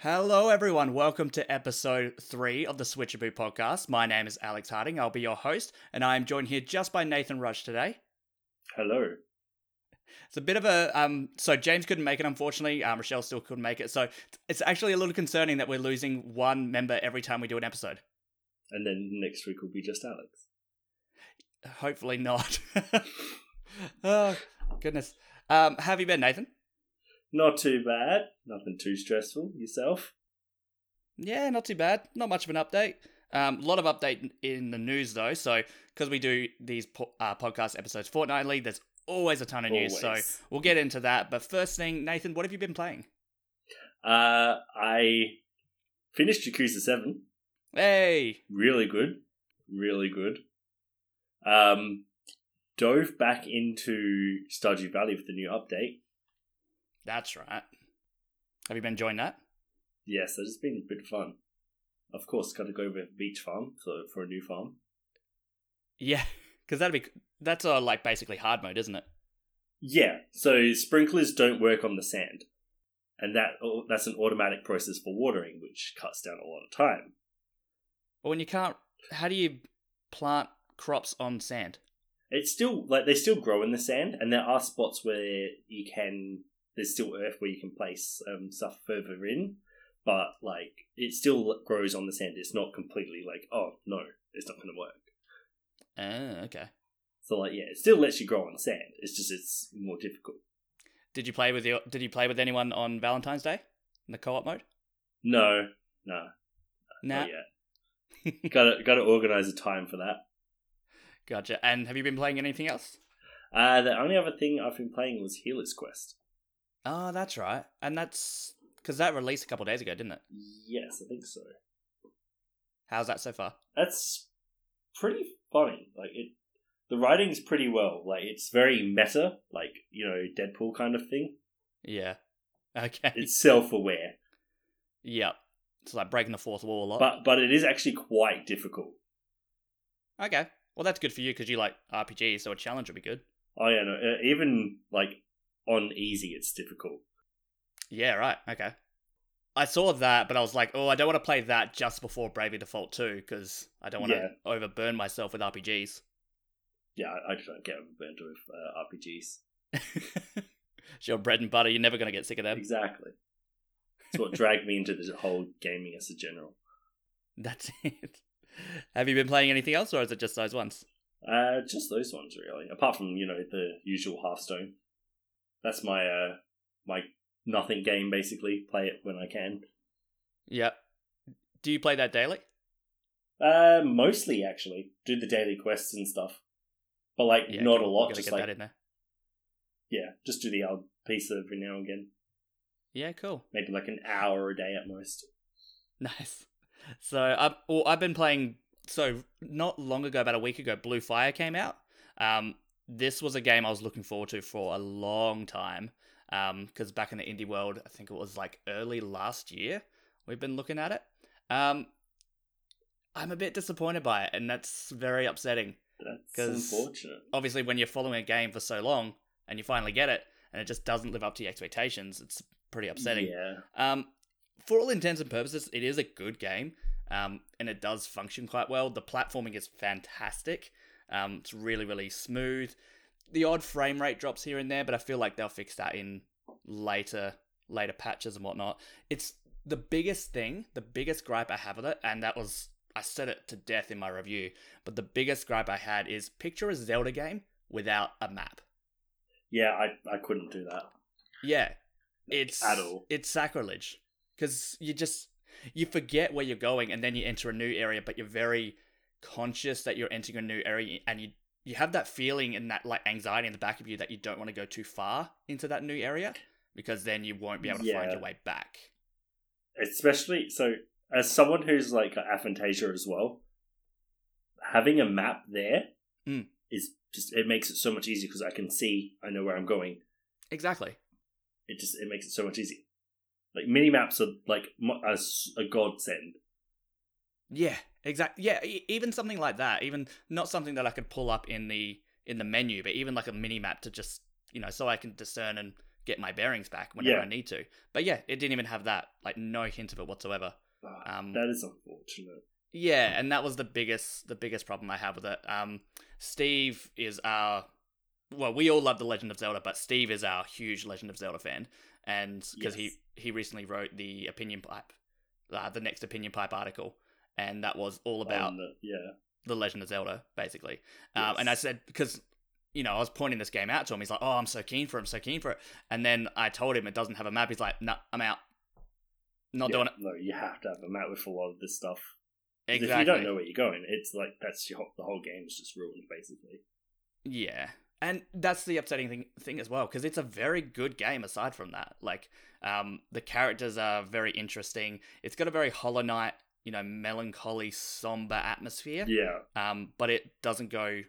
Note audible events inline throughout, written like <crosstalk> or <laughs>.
Hello, everyone. Welcome to episode three of the Switchaboo podcast. My name is Alex Harding. I'll be your host, and I am joined here just by Nathan Rush today. Hello. It's a bit of a um. So James couldn't make it, unfortunately. Um, Rochelle still couldn't make it. So it's actually a little concerning that we're losing one member every time we do an episode. And then next week will be just Alex. Hopefully not. <laughs> oh goodness. Um, how have you been, Nathan? Not too bad. Nothing too stressful. Yourself? Yeah, not too bad. Not much of an update. Um, a lot of update in the news though. So because we do these po- uh, podcast episodes fortnightly, there's always a ton of news. Always. So we'll get into that. But first thing, Nathan, what have you been playing? Uh, I finished Yakuza 7. Hey, Really good. Really good. Um, dove back into Stardew Valley with the new update. That's right. Have you been enjoying that? Yes, has been a bit of fun. Of course, got to go over Beach Farm for, for a new farm. Yeah, <laughs> because that'd be that's uh, like basically hard mode, isn't it? Yeah, so sprinklers don't work on the sand, and that that's an automatic process for watering, which cuts down a lot of time. But when you can't, how do you plant crops on sand? It's still like they still grow in the sand, and there are spots where you can. There's still earth where you can place um, stuff further in, but like it still grows on the sand. It's not completely like oh no, it's not going to work. Oh, okay. So like yeah, it still lets you grow on sand. It's just it's more difficult. Did you play with your Did you play with anyone on Valentine's Day in the co-op mode? No, no, Nah. not yet. got to got to organize a time for that. Gotcha. And have you been playing anything else? Uh, the only other thing I've been playing was Healer's Quest. Oh, that's right. And that's because that released a couple days ago, didn't it? Yes, I think so. How's that so far? That's pretty funny. Like it, the writing's pretty well. Like it's very meta, like you know Deadpool kind of thing. Yeah. <laughs> Okay. It's self-aware, yep. It's like breaking the fourth wall a lot. but but it is actually quite difficult. okay. Well, that's good for you because you like RPGs, so a challenge would be good. Oh yeah, no, uh, even like on easy, it's difficult. Yeah. Right. Okay. I saw that, but I was like, oh, I don't want to play that just before Bravely Default 2 because I don't want to Yeah. overburn myself with RPGs. Yeah, I, I don't get overburned with uh, RPGs. <laughs> it's your bread and butter. You're never going to get sick of them. Exactly. <laughs> It's what dragged me into the whole gaming as a general. That's <laughs> it. Have you been playing anything else, or is it just those ones? Uh, just those ones really. Apart from you know the usual Hearthstone. That's my uh my nothing game basically. Play it when I can. Yep. Do you play that daily? Uh, mostly actually do the daily quests and stuff, but like Yeah, not a lot. Just get like that in there. yeah, just do the odd piece every now and again. Yeah, cool. Maybe like an hour a day at most. <laughs> Nice. So I've well, I've been playing. So not long ago, about a week ago, Blue Fire came out. Um, this was a game I was looking forward to for a long time. Um, because back in the indie world, I think it was like early last year. We've been looking at it. Um, I'm a bit disappointed by it, and that's very upsetting. That's unfortunate. Obviously, when you're following a game for so long and you finally get it, and it just doesn't live up to your expectations, it's pretty upsetting. Yeah, Um, for all intents and purposes, it is a good game, um, and it does function quite well. The platforming is fantastic. Um, it's really, really smooth. The odd frame rate drops here and there, but I feel like they'll fix that in later later patches and whatnot. It's the biggest thing, the biggest gripe I have with it, and that was I said it to death in my review. But the biggest gripe I had is picture a Zelda game without a map. yeah. I I couldn't do that. Yeah, it's At all. It's sacrilege because you just you forget where you're going, and then you enter a new area, but you're very conscious that you're entering a new area, and you you have that feeling and that like anxiety in the back of you that you don't want to go too far into that new area because then you won't be able to find your way back. especially so as someone who's like aphantasia as well having a map there is Mm. just it makes it so much easier because i can see i know where i'm going Exactly. it just it makes it so much easier like mini maps are like as a godsend Yeah, exactly. Yeah, e- even something like that, even not something that I could pull up in the in the menu, but even like a mini map to just you know so I can discern and get my bearings back whenever Yeah. I need to. But yeah, it didn't even have that. Like no hint of it whatsoever. Ah, Um, that is unfortunate. Yeah, and that was the biggest the biggest problem I had with it. Um, Steve is our well, we all love the Legend of Zelda, but Steve is our huge Legend of Zelda fan, and because Yes. he he recently wrote the opinion pipe, uh, the next opinion pipe article, and that was all about the- yeah. the Legend of Zelda, basically. Um, and I said because you know I was pointing this game out to him. He's like, "Oh, I'm so keen for it. I'm so keen for it." And then I told him it doesn't have a map. He's like, "No, I'm out. Not Yeah, doing it." No, you have to have a map with a lot of this stuff. Exactly. If you don't know where you're going, it's like that's your the whole game is just ruined, basically. Yeah. And that's the upsetting thing, thing as well, because it's a very good game aside from that. Like, um, the characters are very interesting. It's got a very Hollow Knight, you know, melancholy, somber atmosphere. Yeah, Um, but it doesn't go,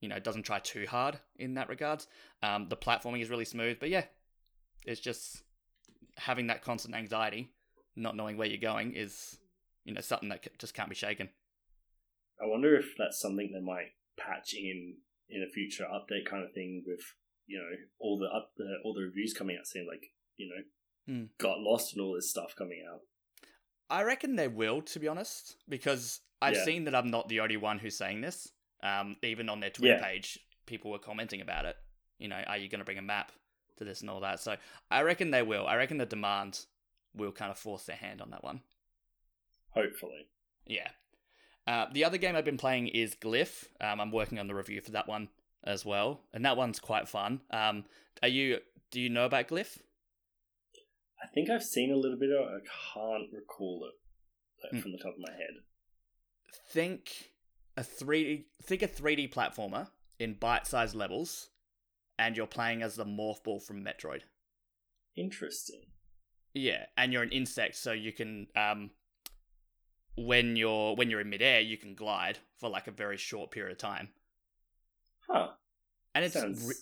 you know, it doesn't try too hard in that regards. Um, the platforming is really smooth, but yeah, it's just having that constant anxiety, not knowing where you're going, is, you know, something that just can't be shaken. I wonder if that's something they might patch in in a future update kind of thing with you know all the up the, all the reviews coming out saying like you know Hmm. got lost and all this stuff coming out. I reckon they will, to be honest, because I've Yeah. seen that I'm not the only one who's saying this. Um, even on their Twitter Yeah. page, people were commenting about it. You know, are you going to bring a map to this and all that? So I reckon they will. I reckon the demand will kind of force their hand on that one. Hopefully, Yeah. Uh, the other game I've been playing is Glyph. Um, I'm working on the review for that one as well, and that one's quite fun. Um, are you? Do you know about Glyph? I think I've seen a little bit of. it. I can't recall it like, Hmm. from the top of my head. think a three think a three D platformer in bite sized levels, and you're playing as the morph ball from Metroid. Interesting. Yeah, and you're an insect, so you can um, when you're when you're in midair, you can glide for like a very short period of time, Huh. and it's Sounds re-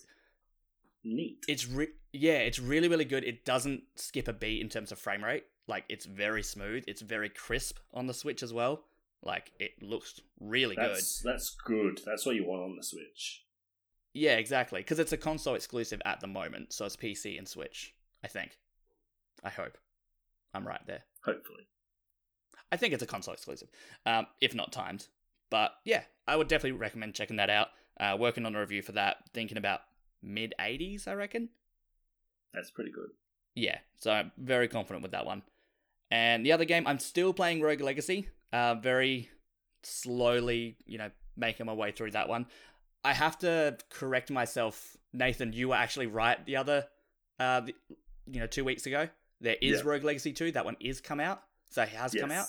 neat. it's re- yeah, it's really really good. It doesn't skip a beat in terms of frame rate. Like it's very smooth. It's very crisp on the Switch as well. Like it looks really good. that's that's good. That's what you want on the Switch. Yeah, exactly. Because it's a console exclusive at the moment, so it's PC and Switch. I think. I hope. I'm right there. Hopefully. I think it's a console exclusive, um, if not timed. But yeah, I would definitely recommend checking that out. Uh, working on a review for that, thinking about mid 80s, I reckon. That's pretty good. Yeah, so I'm very confident with that one. And the other game, I'm still playing Rogue Legacy. Uh, very slowly, you know, making my way through that one. I have to correct myself, Nathan. You were actually right the other, uh, the, you know, two weeks ago. There is Yeah. Rogue Legacy 2. That one is come out. So it has come out.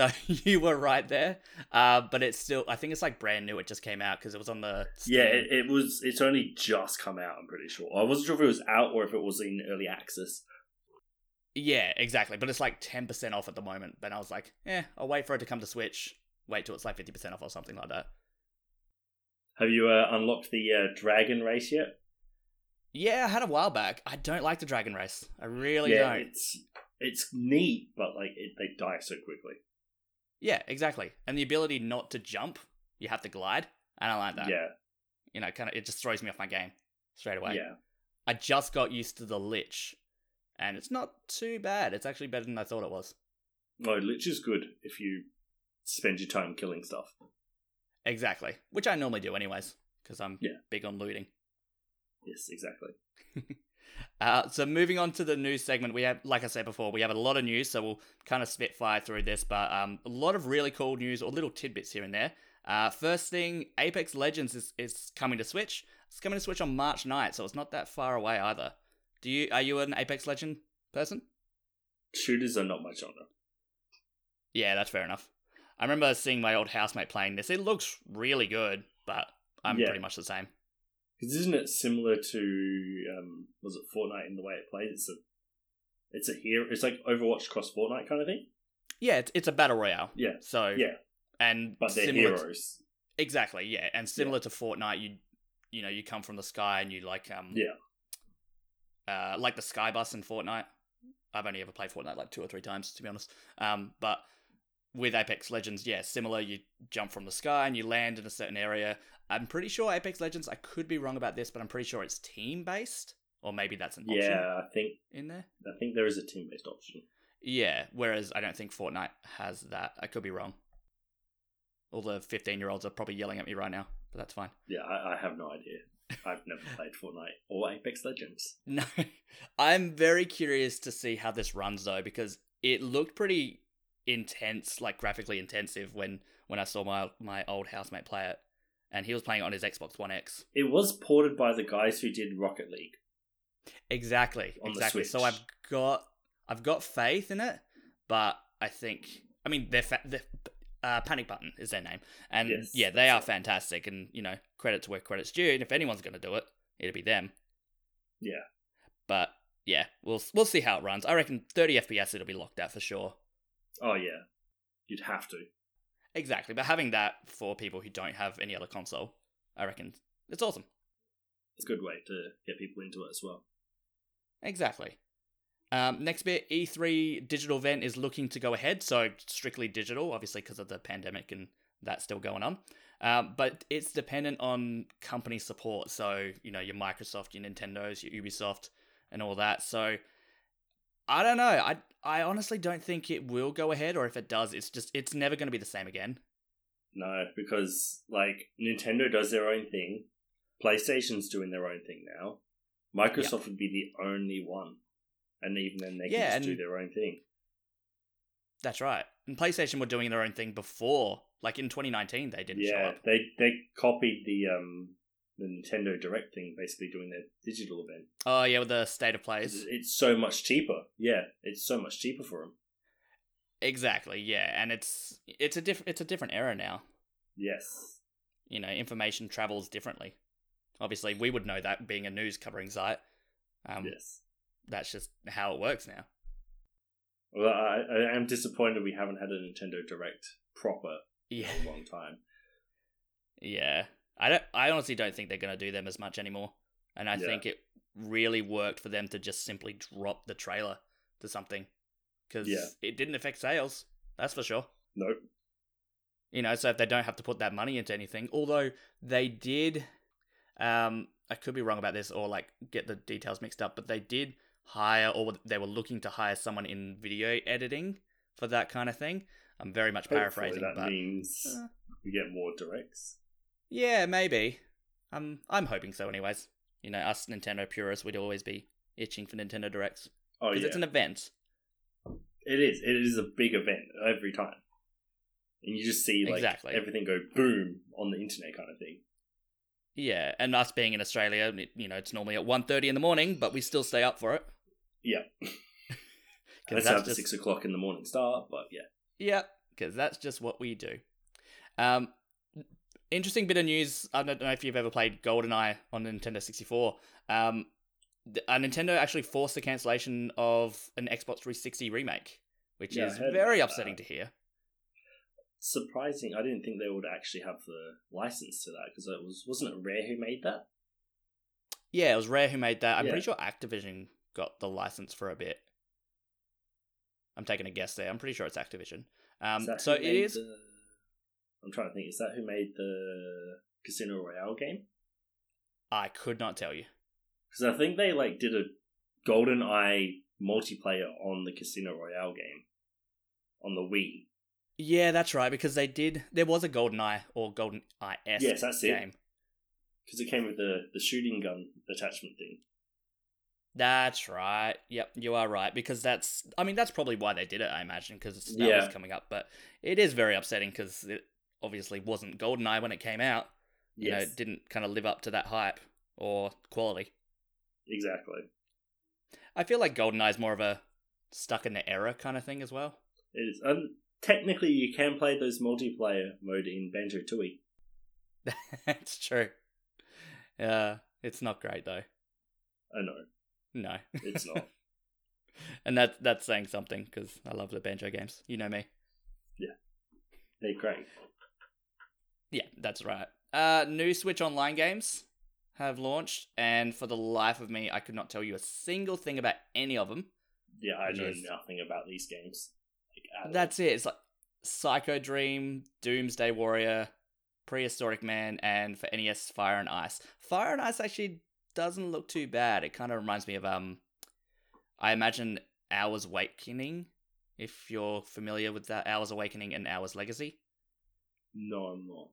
So <laughs> you were right there. Uh, but it's still, I think it's like brand new. It just came out because it was on the. Yeah, it, it was. It's only just come out. I'm pretty sure. I wasn't sure if it was out or if it was in early access. Yeah, exactly. But it's like 10% off at the moment. But I was like, eh, I'll wait for it to come to Switch. Wait till it's like 50% off or something like that. Have you uh, unlocked the uh, dragon race yet? Yeah, I had a while back. I don't like the Dragon Race. I really yeah, don't. it's it's neat, but like it, they die so quickly. Yeah, exactly. And the ability not to jump, you have to glide. And I don't like that. Yeah, You know, kind of, it just throws me off my game straight away. yeah. I just got used to the Lich, and it's not too bad. It's actually better than I thought it was. No, Lich is good if you spend your time killing stuff. Exactly. Which I normally do, anyways, because I'm Yeah. big on looting. Yes, exactly. <laughs> Uh, so moving on to the news segment, we have, like I said before, we have a lot of news, so we'll kind of spitfire through this, but um, a lot of really cool news or little tidbits here and there. Uh, first thing, Apex Legends is, is coming to Switch. It's coming to Switch on March 9th, so it's not that far away either. Do you are you an Apex Legend person? Shooters are not my genre. Yeah, that's fair enough. I remember seeing my old housemate playing this. It looks really good, but I'm Yeah. pretty much the same. Because isn't it similar to um, was it Fortnite in the way it plays? It's a it's a hero. It's like Overwatch cross Fortnite kind of thing. Yeah, it's, it's a battle royale. Yeah, So yeah. and But they're similar to- heroes. Exactly, yeah, and similar to Fortnite, you you know you come from the sky and you like um Yeah. uh like the sky bus in Fortnite. I've only ever played Fortnite like two or three times to be honest. Um, but with Apex Legends, yeah, similar. You jump from the sky and you land in a certain area. I'm pretty sure Apex Legends. I could be wrong about this, but I'm pretty sure it's team based. or maybe that's an option Yeah, I think in there. I think there is a team based option. Yeah, whereas I don't think Fortnite has that. I could be wrong. All the 15 year olds are probably yelling at me right now, but that's fine. Yeah, I, I have no idea. I've never <laughs> played Fortnite or Apex Legends. No, <laughs> I'm very curious to see how this runs though, because it looked pretty intense, like graphically intensive when when I saw my my old housemate play it, and he was playing it on his Xbox One X. It was ported by the guys who did Rocket League. Exactly, exactly. So I've got I've got faith in it, but I think I mean they're fa- they're uh, Panic Button is their name, and Yes, yeah, they are fantastic, and you know credit to where credit's due. And if anyone's going to do it, it'll be them. Yeah. But yeah, we'll we'll see how it runs. I reckon 30 FPS it'll be locked out for sure. Oh yeah, you'd have to. Exactly, but having that for people who don't have any other console, I reckon it's awesome. It's a good way to get people into it as well. Exactly. Um, next bit, E3 digital event is looking to go ahead, so strictly digital, obviously because of the pandemic and that's still going on. Um, but it's dependent on company support, so you know your Microsoft, your Nintendo's, your Ubisoft, and all that. So I don't know. I I honestly don't think it will go ahead, or if it does, it's just it's never going to be the same again. No, because like Nintendo does their own thing, PlayStation's doing their own thing now. Microsoft would be the only one, and even then they can just do their own thing. That's right. And PlayStation were doing their own thing before, like in 2019, they didn't show yeah, they they copied the um the Nintendo Direct thing, basically doing their digital event. Oh yeah, with the state of plays. it's so much cheaper. Yeah, it's so much cheaper for them. Exactly, yeah, and it's it's a different it's a different era now. Yes. You know, information travels differently. Obviously, we would know that being a news covering site. Um, yes. That's just how it works now. Well, I, I am disappointed we haven't had a Nintendo Direct proper Yeah, in a long time. <laughs> yeah. I don't. I honestly don't think they're going to do them as much anymore. And I Yeah. think it really worked for them to just simply drop the trailer to something because Yeah. it didn't affect sales. That's for sure. Nope. you know, so if they don't have to put that money into anything, although they did, um, I could be wrong about this or like get the details mixed up, but they did hire or they were looking to hire someone in video editing for that kind of thing. I'm very much Hopefully paraphrasing, that but means uh, we get more directs. Yeah, maybe. I'm I'm hoping so, anyways. You know, us Nintendo purists we'd always be itching for Nintendo Directs Oh because yeah, it's an event. it is. It is a big event every time, and you just see like Exactly. everything go boom on the internet, kind of thing. Yeah, and us being in Australia, it- you know, it's normally at 1.30 in the morning, but we still stay up for it. Yeah, <laughs> 'Cause that's the just- six o'clock in the morning start. But yeah, Yep, because that's just what we do. Um, interesting bit of news. I don't know if you've ever played GoldenEye on Nintendo 64. Um, uh, Nintendo actually forced the cancellation of an Xbox 360 remake, which Yeah, is heard very upsetting that. to hear. surprising. I didn't think they would actually have the license to that because it was wasn't it Rare who made that? Yeah, it was Rare who made that. I'm Yeah. pretty sure Activision got the license for a bit. I'm taking a guess there. I'm pretty sure it's Activision. Um, so it is. the- I'm trying to think. Is that who made the Casino Royale game? I could not tell you. Because I think they like did a Golden Eye multiplayer on the Casino Royale game on the Wii. Yeah, that's right. Because they did. There was a Golden Eye or Golden Eye S Yes, that's it. game. Because it came with the the shooting gun attachment thing. That's right. Yep, you are right because that's. I mean, that's probably why they did it. I imagine because that Yeah. was coming up, but it is very upsetting because it obviously wasn't GoldenEye when it came out. You know, Yes, it didn't kind of live up to that hype or quality. exactly. I feel like GoldenEye is more of a stuck in the era kind of thing as well. It is. And technically, you can play those multiplayer mode in Banjo Tooie. <laughs> That's true. Uh, it's not great though. I know No, it's not. <laughs> and that that's saying something because I love the banjo games. You know me. Yeah. They're great. Yeah, that's right. Uh, new Switch Online games have launched, and for the life of me, I could not tell you a single thing about any of them. Yeah, I know Yes. nothing about these games. Like. That's it. It's like Psycho Dream, Doomsday Warrior, Prehistoric Man, and for NES, Fire and Ice. Fire and Ice actually doesn't look too bad. It kind of reminds me of um, I imagine Alwa's Awakening. If you're familiar with that, Alwa's Awakening and Alwa's Legacy. No, I'm not.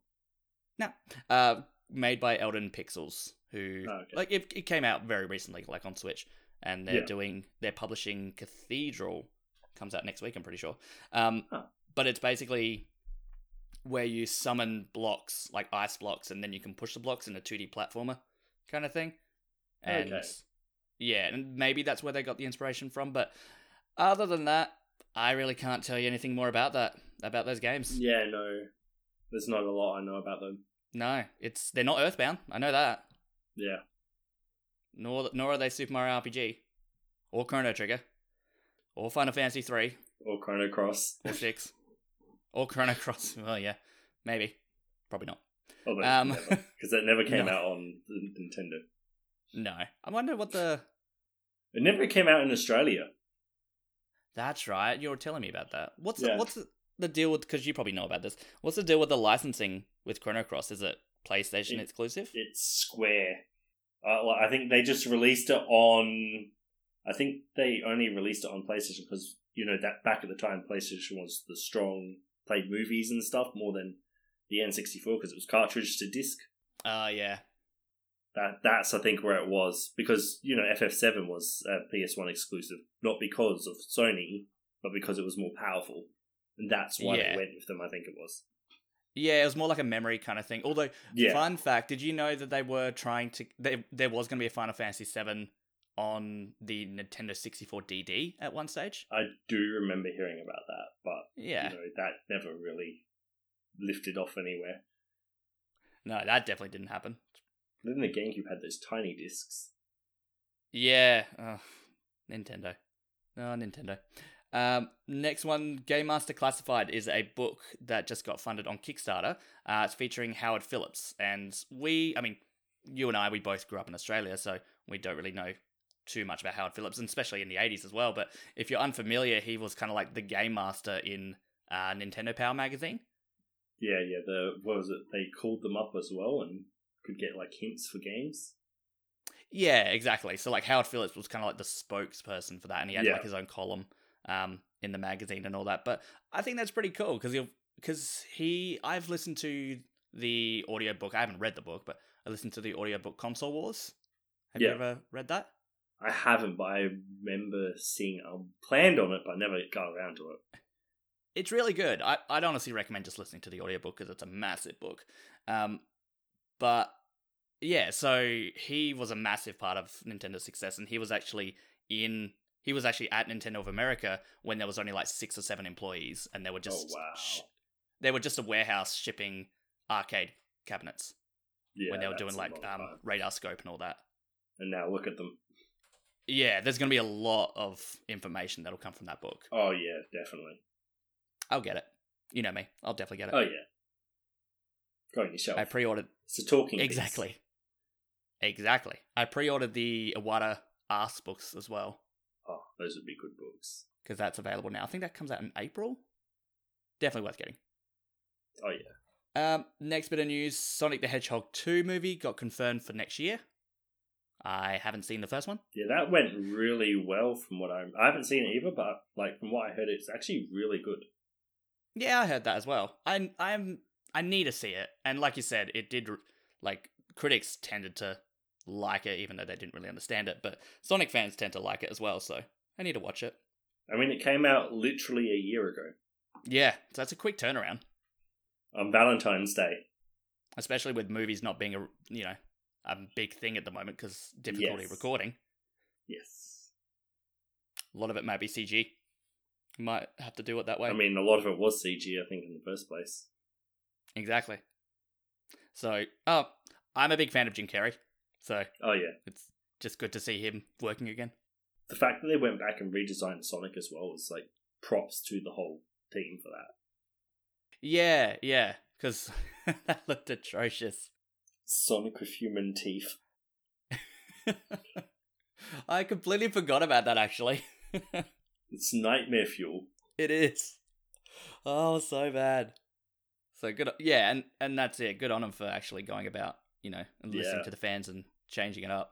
No, uh, made by Elden Pixels, who Oh, okay. like it, it came out very recently, like on Switch, and they're Yeah. doing they're publishing Cathedral comes out next week. I'm pretty sure. Um, Huh. but it's basically where you summon blocks like ice blocks, and then you can push the blocks in a 2D platformer kind of thing. And Okay. yeah, and maybe that's where they got the inspiration from. But other than that, I really can't tell you anything more about that about those games. Yeah, no. There's not a lot I know about them. No, it's they're not Earthbound. I know that. Yeah. Nor nor are they Super Mario RPG, or Chrono Trigger, or Final Fantasy three Or Chrono Cross. or six, <laughs> or Chrono Cross. Well, yeah, maybe, probably not. Although Um, because that never came <laughs> no. out on the Nintendo. No, I wonder what the. It never came out in Australia. That's right. You were telling me about that. What's Yeah. the, what's the, the deal with? Because you probably know about this. What's the deal with the licensing with Chrono Cross? Is it PlayStation It- exclusive? It's Square. Uh, well, I think they just released it on. I think they only released it on PlayStation because you know that back at the time PlayStation was the strong played movies and stuff more than the N64 because it was cartridge to disc. Uh yeah. That that's I think where it was because you know FF7 was a PS1 exclusive, not because of Sony, but because it was more powerful, and that's why Yeah. they went with them. I think it was. Yeah, it was more like a memory kind of thing. Although, Yeah, fun fact: Did you know that they were trying to? They, there was going to be a Final Fantasy VII on the Nintendo 64 DD at one stage. I do remember hearing about that, but Yeah, you know that never really lifted off anywhere. no, that definitely didn't happen. Then the GameCube had those tiny discs. Yeah, ugh, Nintendo. Oh, Nintendo. Um, next one, Game Master Classified is a book that just got funded on Kickstarter. Uh, it's featuring Howard Phillips, and we, I mean, you and I, we both grew up in Australia, so we don't really know too much about Howard Phillips, and especially in the '80s as well. But if you're unfamiliar, he was kind of like the game master in uh, Nintendo Power magazine. Yeah, yeah. The what was it? They called them up as well and could get like hints for games. Yeah, exactly. So like Howard Phillips was kind of like the spokesperson for that, and he had Yeah. like his own column um, in the magazine and all that. But I think that's pretty cool because he because he I've listened to the audiobook. I haven't read the book, but I listened to the audiobook Console Wars. Have you ever read that? I haven't, but I remember seeing. I planned on it, but I never got around to it. It's really good. I, I'd honestly recommend just listening to the audiobook because it's a massive book. Um, but yeah, so he was a massive part of Nintendo's success, and he was actually in. He was actually at Nintendo of America when there was only like six or seven employees, and they were just oh wow! sh- they were just a warehouse shipping arcade cabinets yeah, when they were doing like um, radar scope and all that. And now look at them. Yeah, there's gonna be a lot of information that'll come from that book. Oh yeah, definitely. I'll get it. You know me. I'll definitely get it. Oh yeah. Go on your. I pre-ordered it's a talking. piece. Exactly. Exactly. I pre-ordered the Iwata Asks books as well Oh, those would be good books. because that's available now. I think that comes out in April. Definitely worth getting. Oh yeah. Um, next bit of news: Sonic the Hedgehog 2 movie got confirmed for next year. I haven't seen the first one. Yeah, that went really well from what I I haven't seen it either, but like from what I heard, it's actually really good. Yeah, I heard that as well. I I'm I need to see it, and like you said, it did like critics tended to like it, even though they didn't really understand it. But Sonic fans tend to like it as well, so I need to watch it. I mean, it came out literally a year ago Yeah, so that's a quick turnaround. on Valentine's Day. especially with movies not being a you know a big thing at the moment because difficulty Yes. recording. Yes. A lot of it might be CG. You might have to do it that way. I mean, a lot of it was CG, I think, in the first place. exactly. So, oh, I'm a big fan of Jim Carrey, so Oh yeah, it's just good to see him working again. the fact that they went back and redesigned Sonic as well is like props to the whole team for that. Yeah, yeah, because <laughs> that looked atrocious. Sonic with human teeth. <laughs> I completely forgot about that. Actually, <laughs> It's nightmare fuel. it is. Oh, so bad. So good. Yeah, and and that's it. Good on him for actually going about, you know, and listening Yeah. to the fans and changing it up.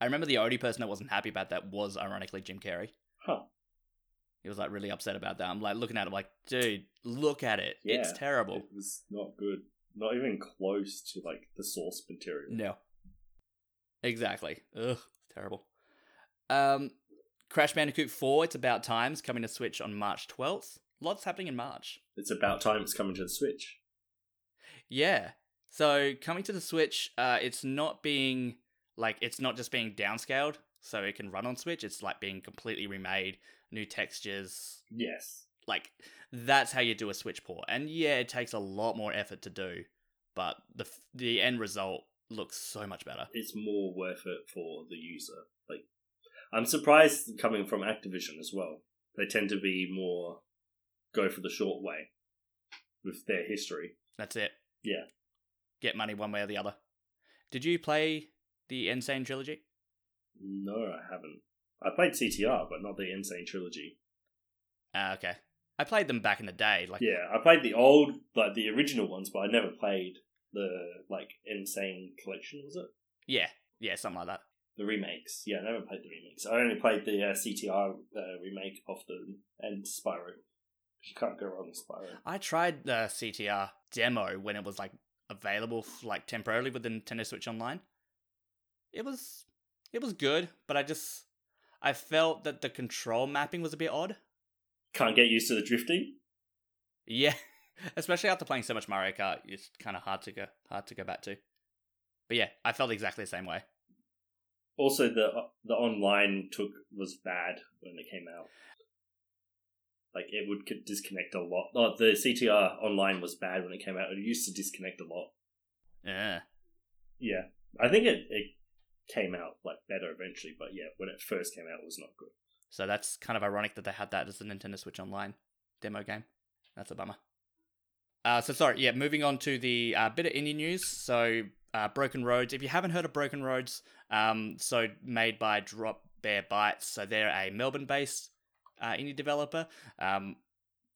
I remember the only person that wasn't happy about that was ironically Jim Carrey. Huh. He was like really upset about that. I'm like looking at it like, dude, look at it. It's terrible. It was not good. Not even close to like the source material. No. Exactly. Ugh, terrible. Um, Crash Bandicoot 4, It's About Times, coming to Switch on March 12th. Lots happening in March. It's about time it's coming to the Switch. Yeah. So coming to the Switch, uh, it's not being like it's not just being downscaled so it can run on Switch. It's like being completely remade, new textures. Yes. Like that's how you do a Switch port. And yeah, it takes a lot more effort to do, but the f- the end result looks so much better. It's more worth it for the user. Like I'm surprised coming from Activision as well. They tend to be more go for the short way with their history. That's it. Yeah. Get money one way or the other. Did you play the N. Sane trilogy? No, I haven't. I played CTR, but not the N. Sane trilogy. Ah, okay. I played them back in the day. Like, Yeah, I played the old, like the original ones, but I never played the like N. Sane collection. Was it yeah, yeah, something like that. the remakes? Yeah, I never played the remakes. I only played the uh, CTR uh, remake of the and Spyro. You can't go wrong with Spyro. I tried the CTR demo when it was like available, like temporarily with the Nintendo Switch Online. It was, it was good, but I just, I felt that the control mapping was a bit odd. Can't get used to the drifting. Yeah, <laughs> especially after playing so much Mario Kart, it's kind of hard to go, hard to go back to. But yeah, I felt exactly the same way. Also, the uh, the online took was bad when it came out. Like it would disconnect a lot. Oh, the CTR online was bad when it came out. It used to disconnect a lot. Yeah. Yeah, I think it it came out like better eventually, but yeah, when it first came out, it was not good. So that's kind of ironic that they had that as the Nintendo Switch Online demo game. That's a bummer. Uh, so sorry, yeah. Moving on to the uh, bit of indie news. So uh, Broken Roads. If you haven't heard of Broken Roads, um, so made by Drop Bear Bytes. So they're a Melbourne-based uh, indie developer. Um,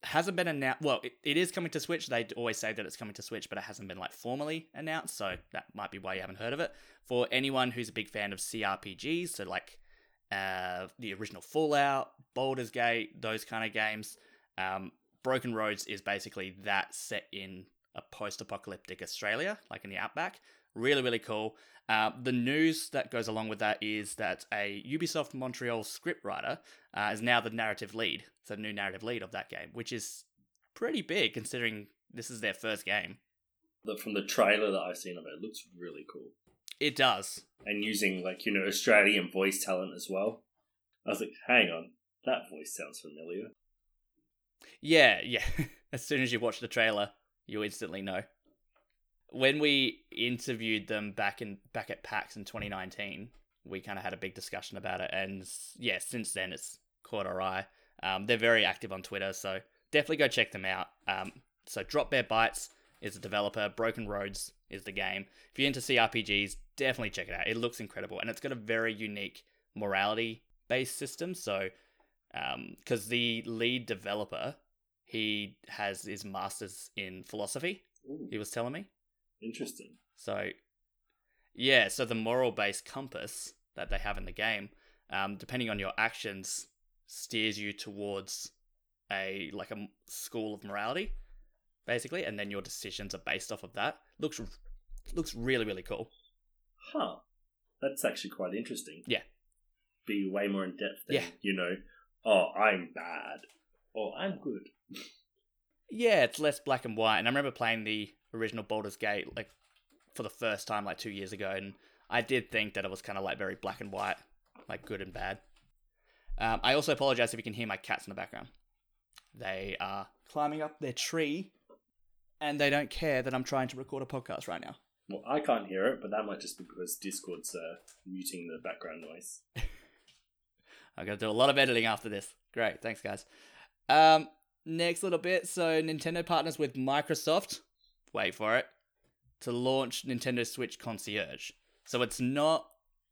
hasn't been announced. Well, it, it is coming to Switch. They always say that it's coming to Switch, but it hasn't been like formally announced. So that might be why you haven't heard of it. For anyone who's a big fan of CRPGs, so like uh, the original Fallout, Baldur's Gate, those kind of games. Um, Broken Roads is basically that set in a post-apocalyptic Australia, like in the outback. Really, really cool. Uh, the news that goes along with that is that a Ubisoft Montreal scriptwriter uh, is now the narrative lead, so the new narrative lead of that game, which is pretty big considering this is their first game. The, from the trailer that I've seen of it, it looks really cool. It does. And using like you know Australian voice talent as well. I was like, hang on, that voice sounds familiar. Yeah, yeah. <laughs> as soon as you watch the trailer, you instantly know. When we interviewed them back in back at PAX in 2019, we kind of had a big discussion about it, and yeah, since then it's caught our eye. Um, they're very active on Twitter, so definitely go check them out. Um, so Drop Bear Bytes is the developer, Broken Roads is the game. If you're into CRPGs, definitely check it out. It looks incredible, and it's got a very unique morality based system. So, because the lead developer, he has his masters in philosophy. Ooh, He was telling me. Interesting. So, yeah, so the moral based compass that they have in the game, um, depending on your actions, steers you towards a like a school of morality, basically, and then your decisions are based off of that. looks looks really really cool. Huh. That's actually quite interesting. Yeah. Be way more in depth than, Yeah. you know, oh, I'm bad. Or I'm good. Yeah, it's less black and white. And I remember playing the original Baldur's Gate like for the first time like two years ago, and I did think that it was kind of like very black and white, like good and bad. Um, I also apologize if you can hear my cats in the background. They are climbing up their tree, and they don't care that I'm trying to record a podcast right now. Well, I can't hear it, but that might just be because Discord's uh, muting the background noise. <laughs> I'm gonna do a lot of editing after this. Great, thanks guys. Um, next little bit. So Nintendo partners with Microsoft. Wait for it to launch Nintendo Switch Concierge. So it's not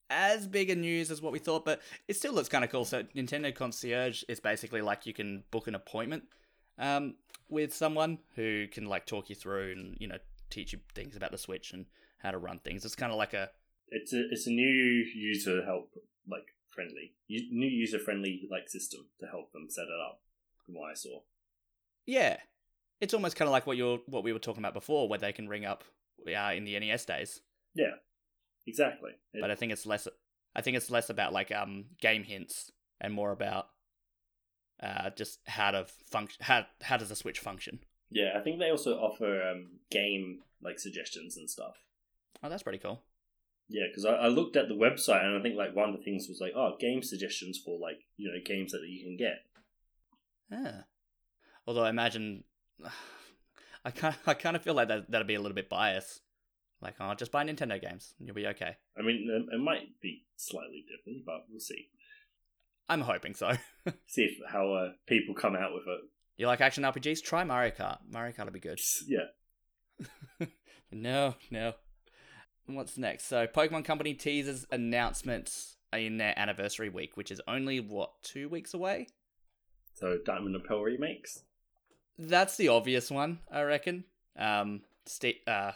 as big a news as what we thought, but it still looks kind of cool. So Nintendo Concierge is basically like you can book an appointment um, with someone who can like talk you through and you know teach you things about the Switch and how to run things. It's kind of like a it's a it's a new user help like friendly, new user friendly like system to help them set it up. From what I saw. Yeah, it's almost kind of like what you're what we were talking about before, where they can ring up uh, in the NES days. Yeah, exactly. It- But I think it's less. I think it's less about like um game hints and more about uh just how to function. How how does the Switch function? yeah, I think they also offer um, game like suggestions and stuff. Oh, that's pretty cool. Yeah, because I, I looked at the website and I think like one of the things was like, oh, game suggestions for like you know games that you can get. Yeah. Although I imagine, <sighs> I kind I kind of feel like that that'd be a little bit biased. Like, oh, just buy Nintendo games, and you'll be okay. I mean, it, it might be slightly different, but we'll see. I'm hoping so. <laughs> See if how uh, people come out with it. you like action RPGs? Try Mario Kart. Mario Kart will be good. <laughs> Yeah, <laughs> No, no. What's next? So, Pokemon Company teases announcements in their anniversary week, which is only what two weeks away. so Diamond and Pearl remakes. That's the obvious one, I reckon. Um, sta- uh,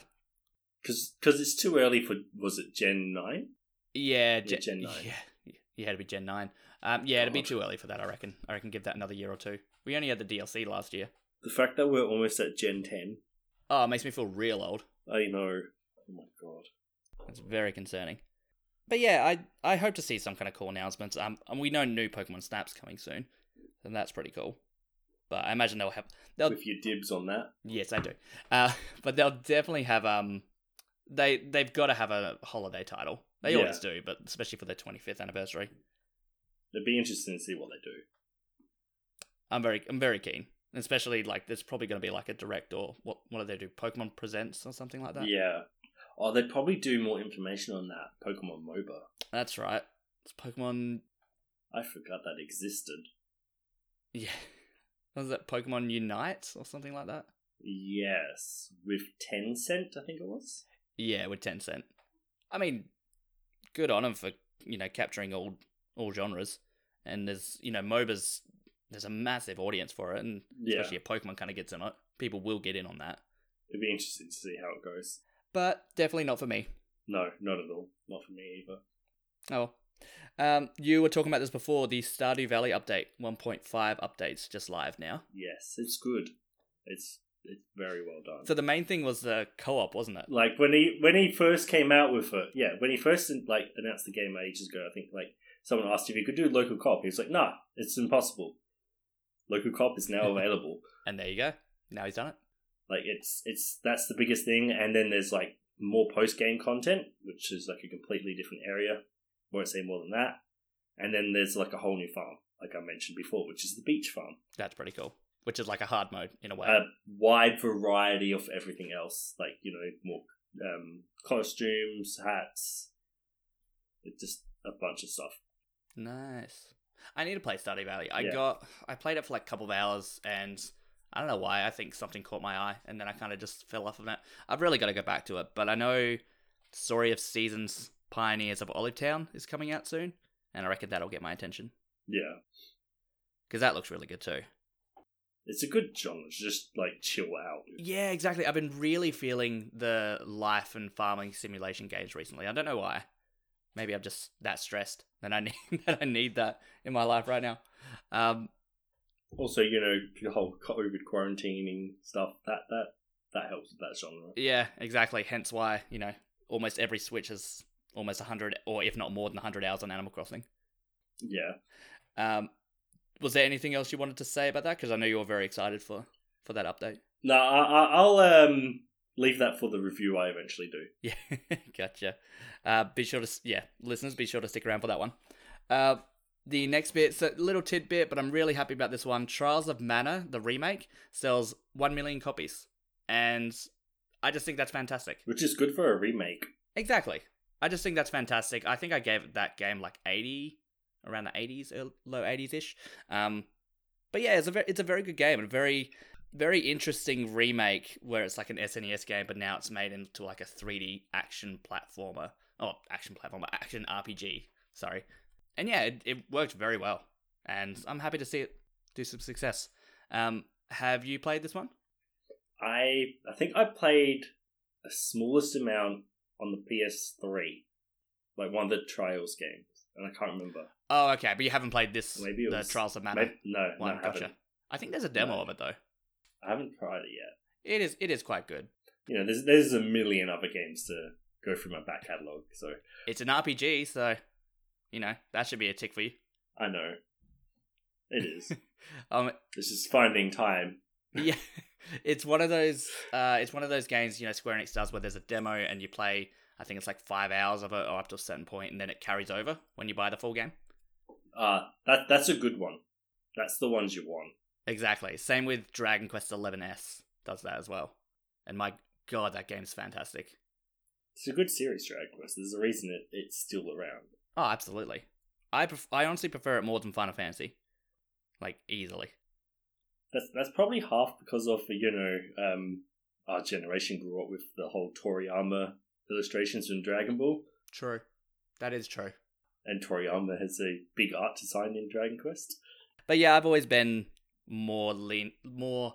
Because it's too early for was it Gen nine? yeah, Gen, Gen 9. Yeah, yeah, it'd be Gen nine. Um, yeah, it'd be too early for that. I reckon. I reckon give that another year or two. We only had the DLC last year. The fact that we're almost at Gen ten. Oh, it makes me feel real old. I know. Oh my god. It's very concerning. But yeah, I I hope to see some kind of cool announcements. Um, and we know new Pokemon Snaps coming soon, and that's pretty cool. But I imagine they'll have they'll With your dibs on that. yes, I do. Uh, <laughs> but they'll definitely have um, they they've got to have a holiday title. They Yeah. always do, but especially for their twenty fifth anniversary. It'd be interesting to see what they do. I'm very I'm very keen. Especially like there's probably going to be like a direct or what what do they do? Pokemon Presents or something like that. Yeah. Oh, they'd probably do more information on that Pokemon MOBA. That's right. It's Pokemon. I forgot that existed. Yeah, was that Pokemon Unite or something like that? Yes, with Tencent, I think it was. Yeah, with Tencent. I mean, good on them for you know capturing all all genres, and there's you know MOBAs. There's a massive audience for it, and Yeah, especially if Pokemon kind of gets in it, people will get in on that. it'd be interesting to see how it goes. But definitely not for me. No, not at all. Not for me either. Oh. Um, you were talking about this before. The Stardew Valley update, 1.5 updates, just live now. Yes, it's good. It's it's very well done. So the main thing was the co-op, wasn't it? like when he when he first came out with it, yeah, when he first like announced the game ages ago, I think like someone asked if he could do local co-op. He was like, "Nah, it's impossible. Local co-op is now <laughs> available." And there you go. Now he's done it. like it's it's that's the biggest thing, and then there's like more post game content, which is like a completely different area. Won't say more than that. And then there's like a whole new farm, like I mentioned before, which is the beach farm. That's pretty cool. Which is like a hard mode in a way. a wide variety of everything else, like you know, more um, costumes, hats, it's just a bunch of stuff. Nice. I need to play Stardew Valley. I Yeah. got I played it for like a couple of hours and I don't know why. I think something caught my eye and then I kind of just fell off of it. I've really got to go back to it, but I know Story of Seasons Pioneers of Olive Town is coming out soon, and I reckon that'll get my attention Yeah, because that looks really good too. it's a good genre. to Just like chill out. Yeah, exactly. I've been really feeling the life and farming simulation games recently. I don't know why. Maybe I'm just that stressed that I <laughs> need that I need that in my life right now. Um, Also, you know, the whole COVID quarantining stuff that that that helps with that genre. yeah, exactly. Hence why you know almost every Switch has almost hundred or if not more than hundred hours on Animal Crossing. Yeah, Um, was there anything else you wanted to say about that? Because I know you were very excited for for that update. no, I, I- I'll um leave that for the review I eventually do. <laughs> Yeah, gotcha. Uh, be sure to yeah, listeners, be sure to stick around for that one. Uh, the next bit's a little tidbit, but I'm really happy about this one. Trials of Mana, the remake, sells one million copies, and I just think that's fantastic. Which is good for a remake. Exactly. I just think that's fantastic. I think I gave that game like 80, around the 80s, low 80s ish. Um, but yeah, it's a very, it's a very good game and a very very interesting remake where it's like an SNES game, but now it's made into like a 3D action platformer. Oh, action platformer, action RPG. Sorry. And yeah, it, it worked very well, and I'm happy to see it do some success. Um, have you played this one? I I think I played a smallest amount on the PS3. like one of the Trials games, and I can't remember. Oh, okay, but you haven't played this, Maybe the was- Trials of Mana Maybe, no, no, one. I haven't. gotcha. I think there's a demo No. of it though. I haven't tried it yet. It is. It is quite good. You know, there's there's a million other games to go through my back catalog, so It's an RPG, so you know that should be a tick for you. I know it is. <laughs> Um, it's just finding time. Yeah, <laughs> it's one of those. Uh, it's one of those games you know Square Enix does where there's a demo and you play. I think it's like five hours of it, or up to a certain point, and then it carries over when you buy the full game. Uh that that's a good one. That's the ones you want. Exactly. Same with Dragon Quest XI S does that as well. And my god, that game's fantastic. It's a good series, Dragon Quest. There's a reason it, it's still around. Oh, absolutely. I pref- I honestly prefer it more than Final Fantasy, like easily. That's that's probably half because of you know um, our generation grew up with the whole Toriyama illustrations from Dragon Ball, True. That is true. and Toriyama has a big art design in Dragon Quest. But yeah, I've always been more lean, more.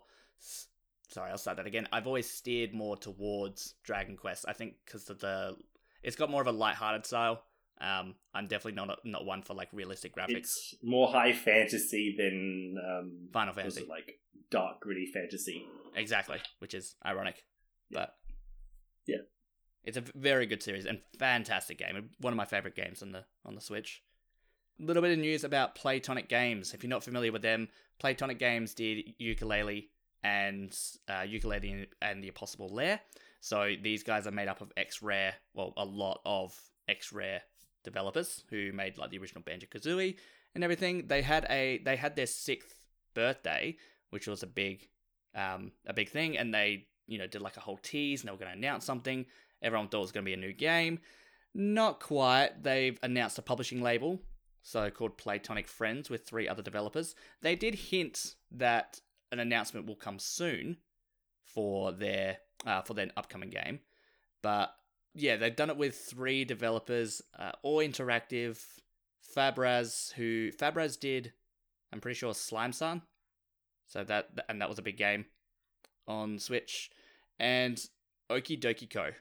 Sorry, I'll start that again. I've always steered more towards Dragon Quest. I think because of the, it's got more of a light-hearted style. Um, I'm definitely not a, not one for like realistic graphics. It's more high fantasy than um, Final Fantasy, like dark gritty fantasy. exactly, which is ironic, Yeah. but Yeah. it's a very good series and fantastic game. One of my favorite games on the on the Switch. A little bit of news about Playtonic Games. If you're not familiar with them, Playtonic Games did Yooka-Laylee and uh, Yooka-Laylee and the Impossible Lair. So these guys are made up of X Rare, well, a lot of X Rare developers who made like the original Banjo Kazooie and everything. They had a they had their sixth birthday, which was a big um, a big thing, and they you know did like a whole tease and they were going to announce something. Everyone thought it was going to be a new game. Not quite. They've announced a publishing label, so called Playtonic Friends, with three other developers. They did hint that an announcement will come soon for their uh, for their upcoming game, but yeah, they've done it with three developers, uh, AWE Interactive. Fabraz, who Fabraz did, I'm pretty sure Slime-san, so that and that was a big game on Switch, and Okidokico,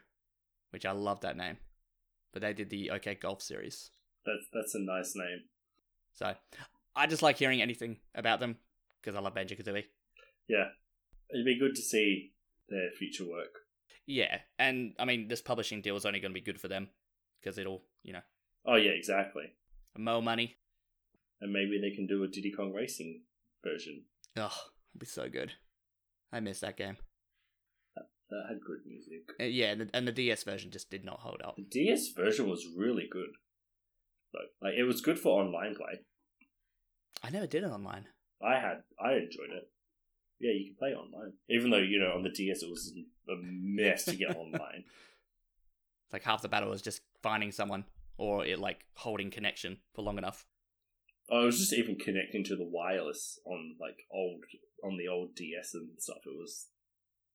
which I love that name, but they did the OK Golf series. That's that's a nice name. So I just like hearing anything about them because I love Banjo Kazooie. Yeah, it'd be good to see their future work. Yeah, and I mean this publishing deal is only going to be good for them because it'll you know Oh yeah, exactly. more money. And maybe they can do a Diddy Kong Racing version Oh, it'd be so good. I miss that game. that had good music. Uh, yeah, and the, and the DS version just did not hold up. The DS version was really good. Like, like it was good for online play. I never did it online. I had, I enjoyed it. Yeah, you can play online, even though you know on the DS it was a mess to get online. <laughs> It's like half the battle was just finding someone or it like holding connection for long enough. Oh, it was just even connecting to the wireless on like old on the old DS and stuff. It was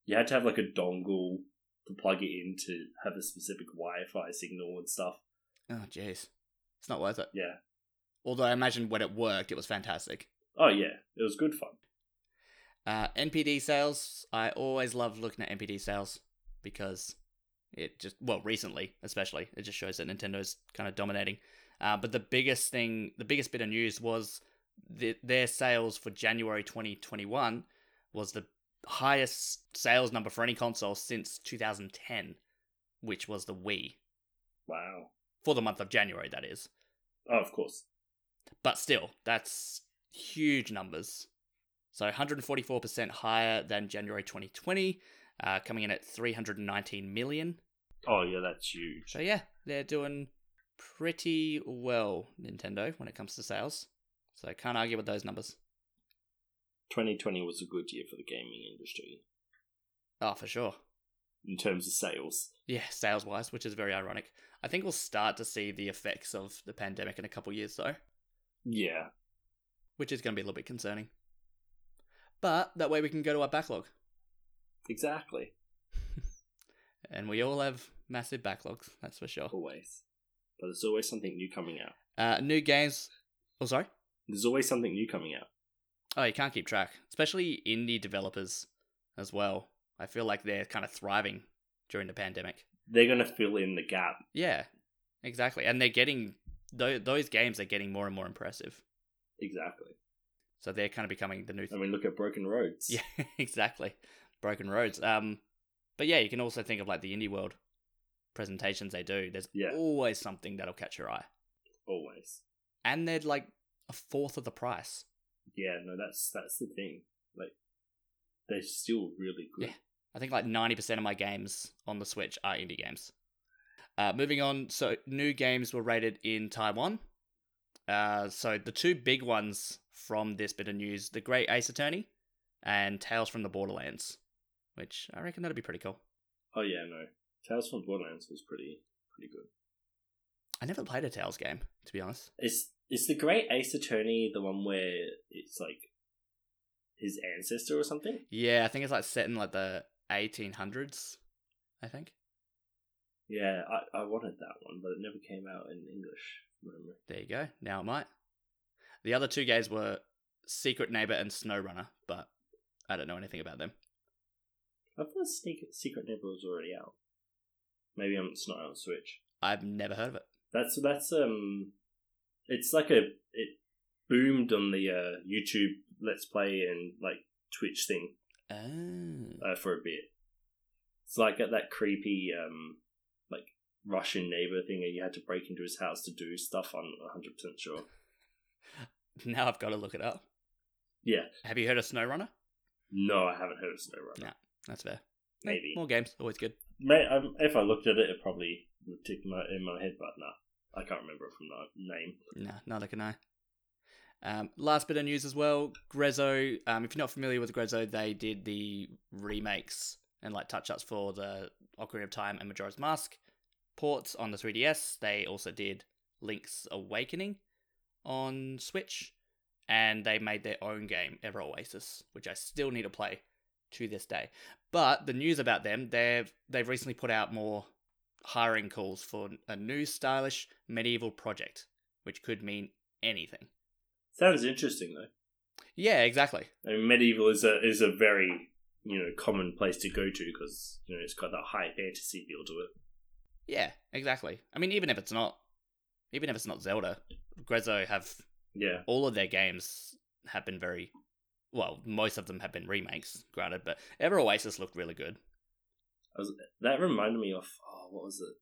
you had to have like a dongle to plug it in to have a specific Wi-Fi signal and stuff. Oh, jeez. It's not worth it. Yeah. Although I imagine when it worked, it was fantastic. Oh yeah, it was good fun. Uh, NPD sales. I always love looking at NPD sales because it just, well, recently especially, it just shows that Nintendo's kind of dominating. Uh, but the biggest thing, the biggest bit of news was the, their sales for January 2021 was the highest sales number for any console since 2010, which was the Wii. Wow. For the month of January, that is. Oh, of course. But still, that's huge numbers. So 144% higher than January 2020, uh, coming in at 319 million. Oh yeah, that's huge. So yeah, they're doing pretty well, Nintendo, when it comes to sales. So can't argue with those numbers. 2020 was a good year for the gaming industry Oh, for sure. in terms of sales. Yeah, sales wise, which is very ironic. I think we'll start to see the effects of the pandemic in a couple years, though, Yeah. which is going to be a little bit concerning. But that way we can go to our backlog. Exactly. <laughs> And we all have massive backlogs, that's for sure. Always. But there's always something new coming out. Uh, new games. Oh, sorry. There's always something new coming out. Oh, you can't keep track, especially indie developers as well. I feel like they're kind of thriving during the pandemic. They're going to fill in the gap. Yeah, exactly. And they're getting tho- those games are getting more and more impressive. Exactly. So they're kind of becoming the new. I mean, look at Broken Roads. Yeah, <laughs> exactly. Broken roads. Um, but yeah, you can also think of like the indie world presentations they do. There's Yeah. always something that'll catch your eye, Always. and they're like a fourth of the price. Yeah, no, that's that's the thing. Like, they're still really good. Yeah. I think like ninety percent of my games on the Switch are indie games. Uh, moving on, so new games were rated in Taiwan. Uh, so the two big ones from this bit of news: The Great Ace Attorney and Tales from the Borderlands, which I reckon that'd be pretty cool. Oh yeah, no. Tales from the Borderlands was pretty pretty good. I never played a Tales game, to be honest. Is is the Great Ace Attorney the one where it's like his ancestor or something? Yeah, I think it's like set in like the 1800s. I think. Yeah, I, I wanted that one, but it never came out in English. memory. There you go. Now it might. The other two games were Secret Neighbor and SnowRunner, but I don't know anything about them. I thought Secret Neighbor was already out. Maybe I'm it's not on Switch. I've never heard of it. That's that's um, it's like a it boomed on the uh, YouTube Let's Play and like Twitch thing Oh. uh, for a bit. It's like that creepy um, like Russian neighbor thing that you had to break into his house to do stuff. I'm 100 percent sure. <laughs> <laughs> Now I've got to look it up. Yeah, Have you heard of SnowRunner? no, I haven't heard of SnowRunner. No. That's fair. Maybe. More games, always good. May, um, if I looked at it, it probably would tick my, in my head, but no, I can't remember it from the name. Nah, neither can I. Um, last bit of news as well. Grezzo. Um, if you're not familiar with Grezzo, they did the remakes and like touch ups for the Ocarina of Time and Majora's Mask ports on the 3DS. They also did Link's Awakening on Switch, and they made their own game, Ever Oasis, which I still need to play to this day. But the news about them, they've they've recently put out more hiring calls for a new stylish medieval project, which could mean anything. Sounds interesting though. Yeah, exactly. I mean, medieval is a is a very you know common place to go to because you know it's got that high fantasy feel to it. Yeah, exactly. I mean, even if it's not, even if it's not Zelda, Grezzo have Yeah, all of their games have been very, well, most of them have been remakes, granted, but Ever Oasis looked really good. I was, that reminded me of oh, what was it?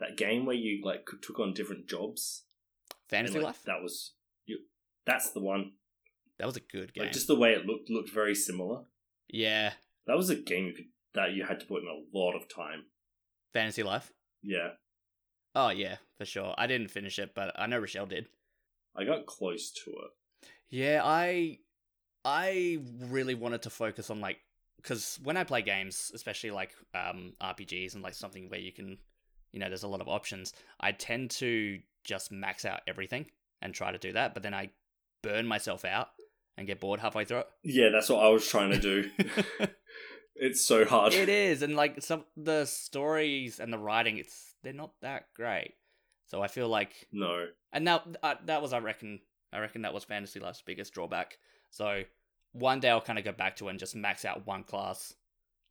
That game where you like took on different jobs. Fantasy and, like, Life, That was you. That's the one. that was a good game. Like just the way it looked looked very similar. yeah, That was a game you could, that you had to put in a lot of time. Fantasy Life. Yeah, Oh yeah, for sure. I didn't finish it, but I know Rochelle did. I got close to it. Yeah, I I really wanted to focus on like because when I play games, especially like um, RPGs and like something where you can, you know, there's a lot of options. I tend to just max out everything and try to do that, but then I burn myself out and get bored halfway through it. Yeah, that's what I was trying to do. <laughs> it's so hard. it is, and like some the stories and the writing, it's they're not that great. So I feel like No. And that uh, that was, I reckon, I reckon that was Fantasy Life's biggest drawback. So one day I'll kind of go back to it and just max out one class,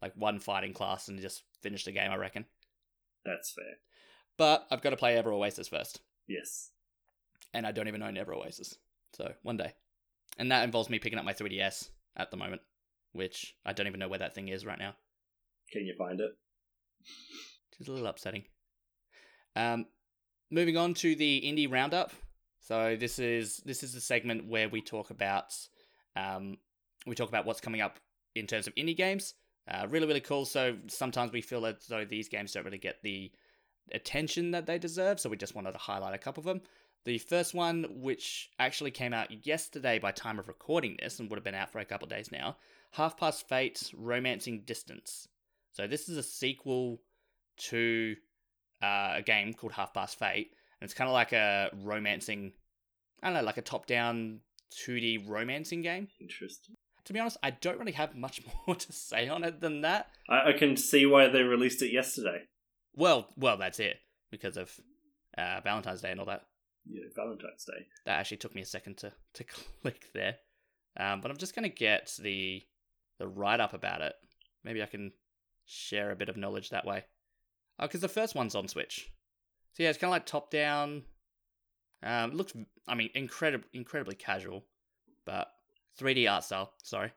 like one fighting class, and just finish the game. I reckon. That's fair. But I've got to play Ever Oasis first, Yes. and I don't even own Ever Oasis. So one day, and that involves me picking up my 3DS at the moment, which I don't even know where that thing is right now. Can you find it? which is a little upsetting. Um, moving on to the indie roundup. So this is this is the segment where we talk about um, we talk about what's coming up in terms of indie games. Uh, really, really cool. So sometimes we feel as though these games don't really get the attention that they deserve. So we just wanted to highlight a couple of them. The first one, which actually came out yesterday by time of recording this and would have been out for a couple of days now, Half Past Fate Romancing Distance. So this is a sequel to uh, a game called Half Past Fate, and it's kind of like a romancing, I don't know, like a top-down 2D romancing game. Interesting. To be honest, I don't really have much <laughs> more to say on it than that. I, I can see why they released it yesterday. Well, well, that's it because of uh, Valentine's Day and all that. Yeah, Valentine's Day. That actually took me a second to <laughs> to click there, um, but I'm just gonna get the the write up about it. Maybe I can share a bit of knowledge that way. Oh, because the first one's on Switch. So yeah, it's kind of like top down. Um, looks, I mean, incredible, incredibly casual, but 3D art style. Sorry,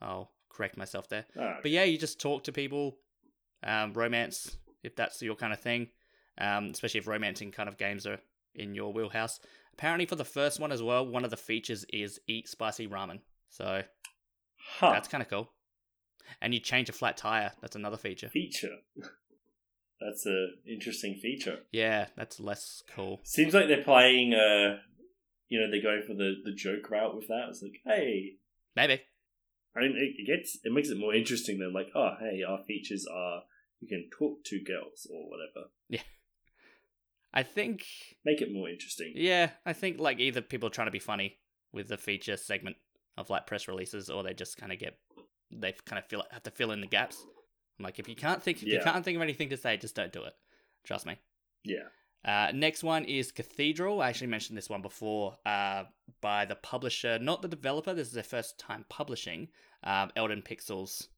I'll correct myself there. Ah, But yeah, you just talk to people, um, romance if that's your kind of thing, um, especially if romancing kind of games are in your wheelhouse. Apparently, for the first one as well, one of the features is eat spicy ramen. So huh. that's kind of cool. And you change a flat tire. That's another feature. feature. That's a interesting feature. Yeah, that's less cool. Seems like they're playing. Uh, you know, they're going for the the joke route with that. It's like, hey, Maybe. I mean, it gets it makes it more interesting than like, oh, hey, our features are you can talk to girls or whatever. Yeah. I think. Make it more interesting. Yeah, I think like either people are trying to be funny with the feature segment of like press releases, or they just kind of get they kind of feel have to fill in the gaps. I'm like, if you can't think, if you can't think of anything to say, just don't do it. Trust me. Yeah. Uh, next one is Cathedral. I actually mentioned this one before. Uh, by the publisher, not the developer. This is their first time publishing. Um, Elden Pixels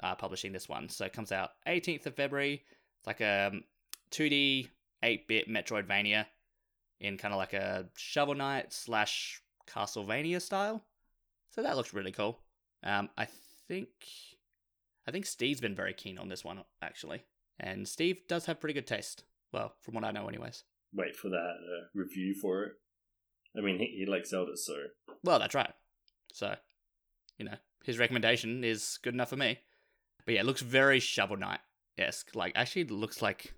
uh, publishing this one, so it comes out 18th of February. It's like a um, 2D 8-bit Metroidvania in kind of like a Shovel Knight slash Castlevania style. So that looks really cool. Um, I think I think Steve's been very keen on this one actually, and Steve does have pretty good taste. Well, from what I know, anyways. Wait for that uh, review for it. I mean, he, he likes Zelda, so Well, that's right. So, you know, his recommendation is good enough for me. But yeah, it looks very Shovel Knight esque. Like, actually, it looks like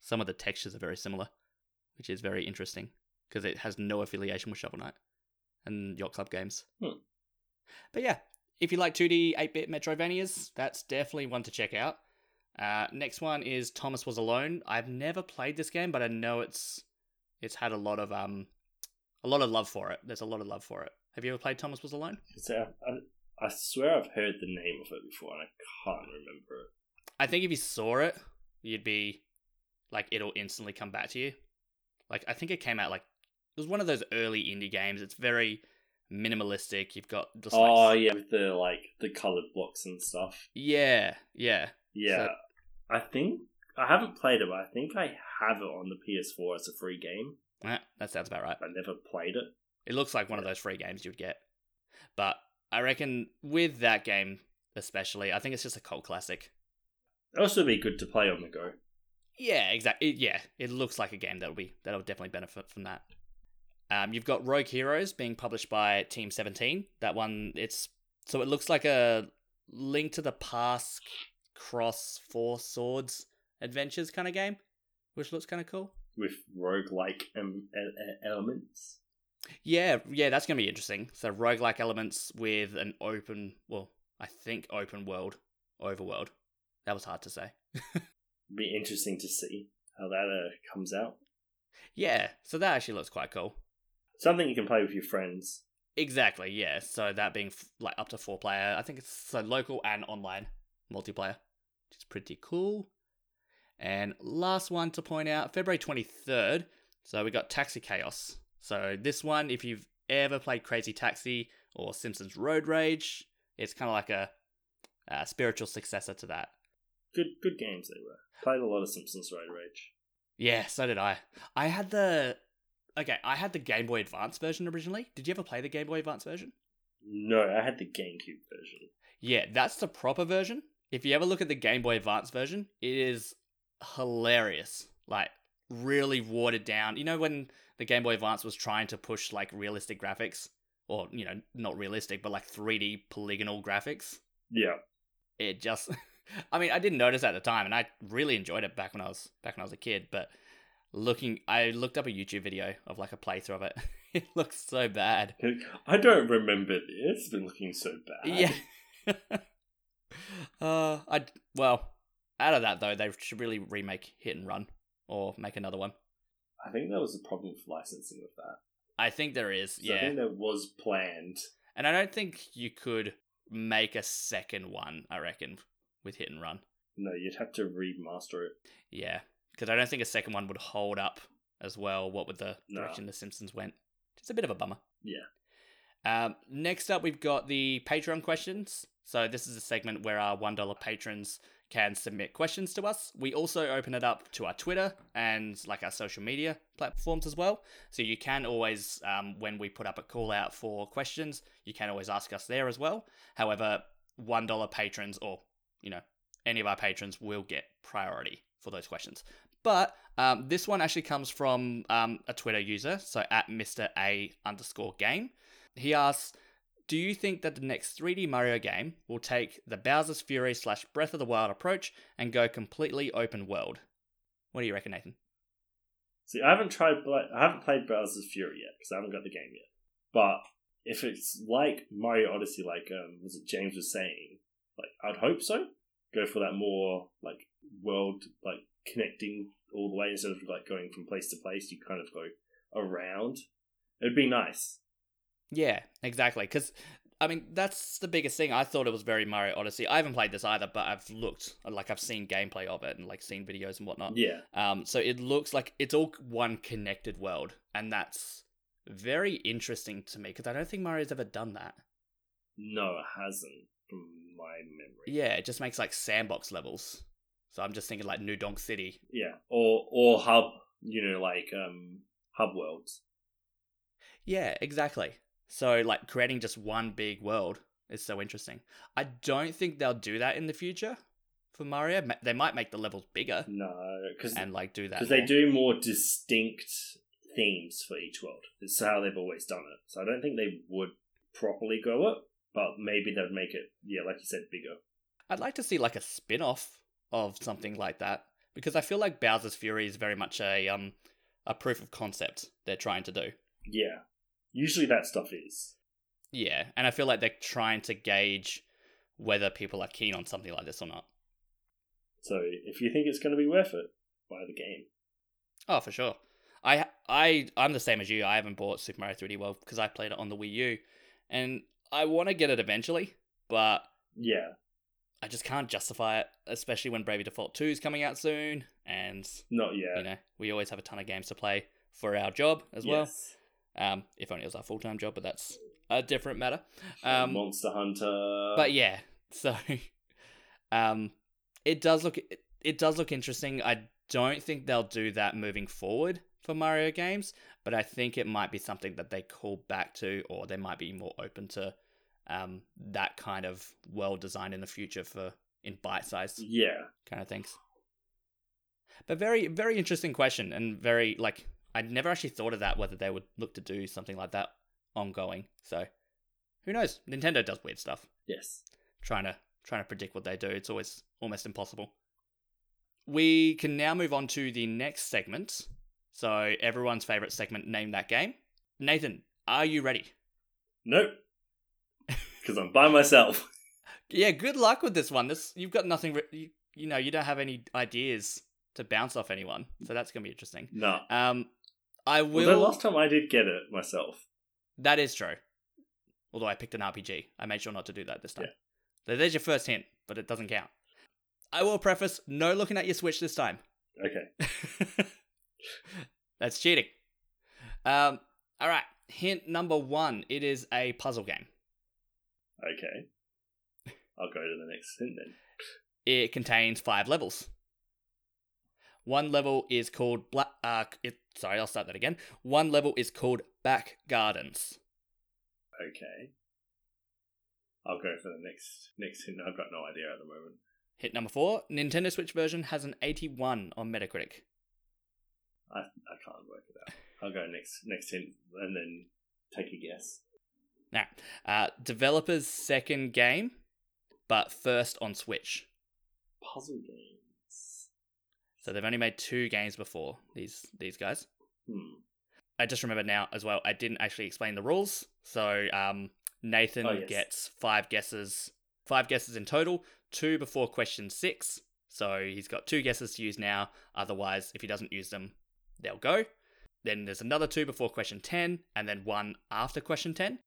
some of the textures are very similar, which is very interesting because it has no affiliation with Shovel Knight and Yacht Club games. Hmm. But yeah, if you like 2D 8 bit Metroidvanias, that's definitely one to check out. Uh, next one is Thomas Was Alone. I've never played this game, but I know it's it's had a lot of um a lot of love for it. There's a lot of love for it. Have you ever played Thomas Was Alone? so I, I, I swear I've heard the name of it before and I can't remember it. I think if you saw it, you'd be like it'll instantly come back to you. Like I think it came out like it was one of those early indie games. It's very minimalistic. You've got just like Oh yeah, with the like the colored blocks and stuff. yeah, yeah. Yeah, So- I think I haven't played it, but I think I have it on the PS4 as a free game. Eh, that sounds about right. I never played it. It looks like one of those free games you'd get. But I reckon with that game especially, I think it's just a cult classic. It'd also be good to play on the go. Yeah, exactly. Yeah, it looks like a game that'll be that'll definitely benefit from that. Um, you've got Rogue Heroes being published by Team Seventeen. That one, it's so it looks like a Link to the Past cross Four Swords adventures kind of game, which looks kind of cool. with roguelike um, elements. Yeah, yeah, that's gonna be interesting. So roguelike elements with an open, well, I think open world, overworld. That was hard to say. <laughs> Be interesting to see how that uh, comes out. Yeah, so that actually looks quite cool. Something you can play with your friends. Exactly, yeah. So that being f- like up to four player, I think it's so local and online multiplayer, which is pretty cool. And last one to point out, February 23rd. So we got Taxi Chaos. So this one, if you've ever played Crazy Taxi or Simpsons Road Rage, it's kind of like a, a spiritual successor to that. Good, good games they were. Played a lot of Simpsons Road Rage. Yeah, so did I. I had the okay, I had the Game Boy Advance version originally. Did you ever play the Game Boy Advance version? No, I had the GameCube version. Yeah, that's the proper version. If you ever look at the Game Boy Advance version, it is hilarious. Like really watered down. You know when the Game Boy Advance was trying to push like realistic graphics or, you know, not realistic, but like 3D polygonal graphics? Yeah, It just <laughs> I mean, I didn't notice at the time and I really enjoyed it back when I was back when I was a kid, but looking I looked up a YouTube video of like a playthrough of it. <laughs> it looks so bad. I don't remember this. It's been looking so bad. Yeah. <laughs> uh, I well, out of that though, they should really remake Hit and Run or make another one. I think there was a problem with licensing with that. I think there is, So I yeah, think that was planned. and I don't think you could make a second one. I reckon with Hit and Run, No, you'd have to remaster it. yeah, because I don't think a second one would hold up as well. What with the No. direction the Simpsons went, just a bit of a bummer. Yeah. Um, next up, we've got the Patreon questions. So this is a segment where our one dollar patrons can submit questions to us. We also open it up to our Twitter and like our social media platforms as well. So you can always, um, when we put up a call out for questions, you can always ask us there as well. However, $1 patrons or, you know, any of our patrons will get priority for those questions. But um, this one actually comes from um, a Twitter user, so at Mr. A underscore game. He asks, do you think that the next 3D Mario game will take the Bowser's Fury slash Breath of the Wild approach and go completely open world? What do you reckon, Nathan? See, I haven't tried. I haven't played Bowser's Fury yet because I haven't got the game yet. But if it's like Mario Odyssey, like um, was it James was saying, like I'd hope so. Go for that more like world, like connecting all the way instead of like going from place to place. You kind of go around. It'd be nice. Yeah, exactly. Because I mean, that's the biggest thing. I thought it was very Mario Odyssey. I haven't played this either, but I've looked, like, I've seen gameplay of it and, like, seen videos and whatnot. Yeah. Um, so it looks like it's all one connected world, and that's very interesting to me because I don't think Mario's ever done that. No, it hasn't, from my memory. Yeah, it just makes, like, sandbox levels. So I'm just thinking, like, New Donk City. Yeah, or or hub, you know, like um hub worlds. Yeah, exactly. So like creating just one big world is so interesting. I don't think they'll do that in the future for Mario. They might make the levels bigger. No, because and like do that because they do more distinct themes for each world. It's how they've always done it. So I don't think they would properly go it, but maybe they'd make it. Yeah, like you said, bigger. I'd like to see like a spin-off of something like that because I feel like Bowser's Fury is very much a um a proof of concept they're trying to do. Yeah, Usually that stuff is. Yeah, and I feel like they're trying to gauge whether people are keen on something like this or not. So if you think it's going to be worth it, buy the game. Oh, for sure. I I I'm the same as you. I haven't bought Super Mario 3D World because I played it on the Wii U, and I want to get it eventually, but yeah, I just can't justify it, especially when Bravely Default 2 is coming out soon, and not yet. You know, we always have a ton of games to play for our job as yes. well. Um, if only it was our full time job, but that's a different matter. Um, Monster Hunter. But yeah, <laughs> so um, it does look it, it does look interesting. I don't think they'll do that moving forward for Mario games, but I think it might be something that they call back to, or they might be more open to um, that kind of world design in the future for in bite sized yeah kind of things. But very very interesting question and very like I'd never actually thought of that whether they would look to do something like that ongoing. So who knows? Nintendo does weird stuff. Yes. Trying to trying to predict what they do, it's always almost impossible. We can now move on to the next segment. So everyone's favorite segment, name that game. Nathan, are you ready? Nope. Because I'm by myself. <laughs> yeah, good luck with this one. This you've got nothing. Re- you, you know, you don't have any ideas to bounce off anyone, so that's gonna be interesting. No. Um, I will. Although last time I did get it myself. That is true. Although I picked an RPG, I made sure not to do that this time. Yeah. there's your first hint, but it doesn't count. I will preface: no looking at your Switch this time. Okay. <laughs> That's cheating. Um. All right. Hint number one: it is a puzzle game. Okay. I'll go to the next hint then. It contains five levels. One level is called Black. Uh, it, sorry, I'll start that again. One level is called Back Gardens. Okay. I'll go for the next next hint. I've got no idea at the moment. Hit number four. Nintendo Switch version has an 81 on Metacritic. I I can't work it out. I'll go next next hint and then take a guess. Now, uh, developer's second game, but first on Switch. Puzzle game. So they've only made two games before these these guys. Hmm. I just remember now as well. I didn't actually explain the rules. So um, Nathan oh, yes. gets five guesses, five guesses in total. Two before question six. So he's got two guesses to use now. Otherwise, if he doesn't use them, they'll go. Then there's another two before question 10, and then one after question 10.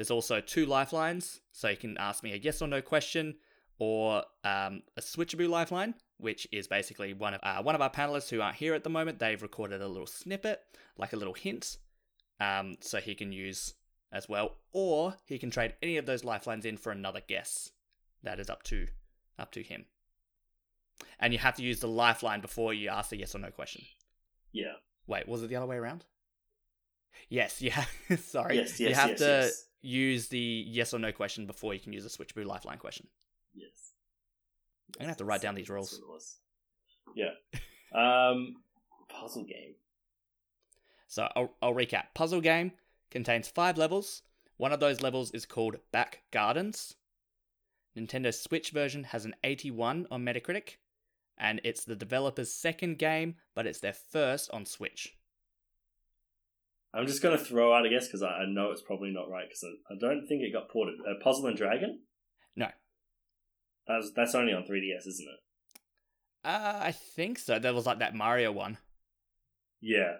There's also two lifelines, so you can ask me a yes or no question, or um, a switchable lifeline, which is basically one of uh, one of our panelists who aren't here at the moment. They've recorded a little snippet, like a little hint, um, so he can use as well, or he can trade any of those lifelines in for another guess. That is up to up to him. And you have to use the lifeline before you ask the yes or no question. Yeah. Wait, was it the other way around? Yes, you have. <laughs> sorry. Yes, you have yes, to yes. use the yes or no question before you can use the switcheroo lifeline question. Yes. I'm gonna have to write down these rules. what it was. Yeah. Um, puzzle game. So I'll, I'll recap. Puzzle game contains five levels. One of those levels is called Back Gardens. Nintendo Switch version has an 81 on Metacritic, and it's the developer's second game, but it's their first on Switch. I'm just gonna throw out a guess because I, I know it's probably not right because I, I don't think it got ported. Uh, Puzzle and Dragon. No. That's that's only on 3DS, isn't it? Uh, I think so. There was like that Mario one, Yeah.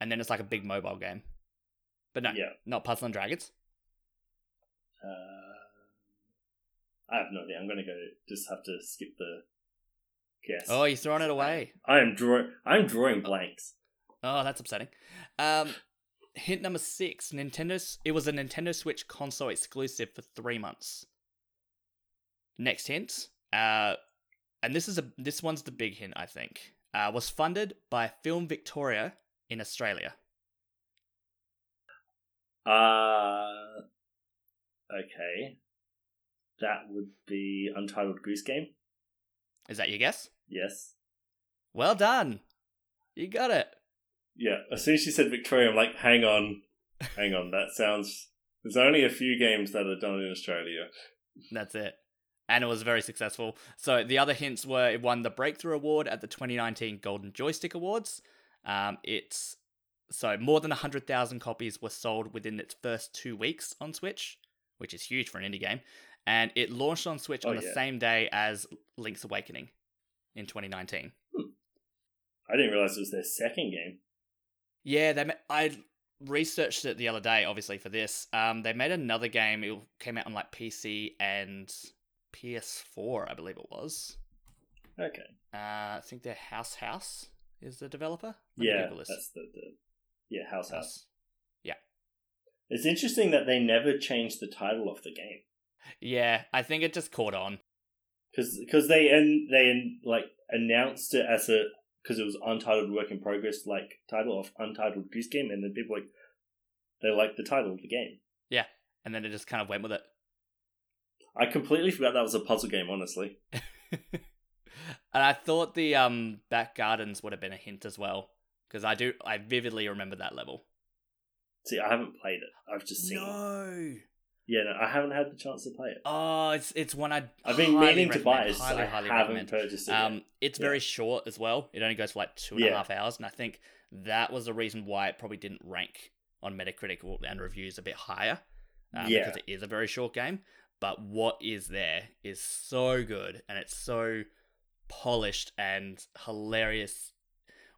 and then it's like a big mobile game. But no, Yeah. not Puzzle and Dragons. Uh, I have no idea. I'm gonna go. Just have to skip the guess. Oh, you're throwing it away. I am drawing. I'm drawing blanks. Oh, that's upsetting. Um, hint number six: Nintendo's. It was a Nintendo Switch console exclusive for three months. Next hint, uh, and this is a this one's the big hint, I think. Uh, was funded by Film Victoria in Australia. Uh okay. That would be Untitled Goose Game. Is that your guess? Yes. Well done. You got it. Yeah. As soon as she said Victoria, I'm like, hang on, hang on. That sounds. There's only a few games that are done in Australia. That's it. And it was very successful. So the other hints were it won the Breakthrough Award at the 2019 Golden Joystick Awards. Um, it's so more than 100,000 copies were sold within its first two weeks on Switch, which is huge for an indie game. And it launched on Switch Oh, on the yeah. same day as Link's Awakening in 2019. I didn't realize it was their second game. Yeah, they. Ma- I researched it the other day, obviously for this. Um, they made another game. It came out on like PC and PS4, I believe it was. Okay. Uh, I think they're House House is the developer. Let Yeah, that's the, the yeah House House. House. It's interesting that they never changed the title of the game Yeah, I think it just caught on. because they and they like announced it as a because it was untitled work in progress like title of untitled goose game and then people like they like the title of the game. Yeah, and then it just kind of went with it. I completely forgot that was a puzzle game. Honestly, <laughs> and I thought the um back gardens would have been a hint as well. Because I do I vividly remember that level. see, I haven't played it. I've just seen. it. Yeah, no, I haven't had the chance to play it. Oh, it's it's one I I've been meaning to buy it. Highly, I highly haven't recommend. purchased it. Um, yet. it's Yeah. very short as well. It only goes for like two and a half Yeah. hours, and I think that was the reason why it probably didn't rank on Metacritic and reviews a bit higher. Um, Yeah. because it is a very short game. But what is there is so good, and it's so polished and hilarious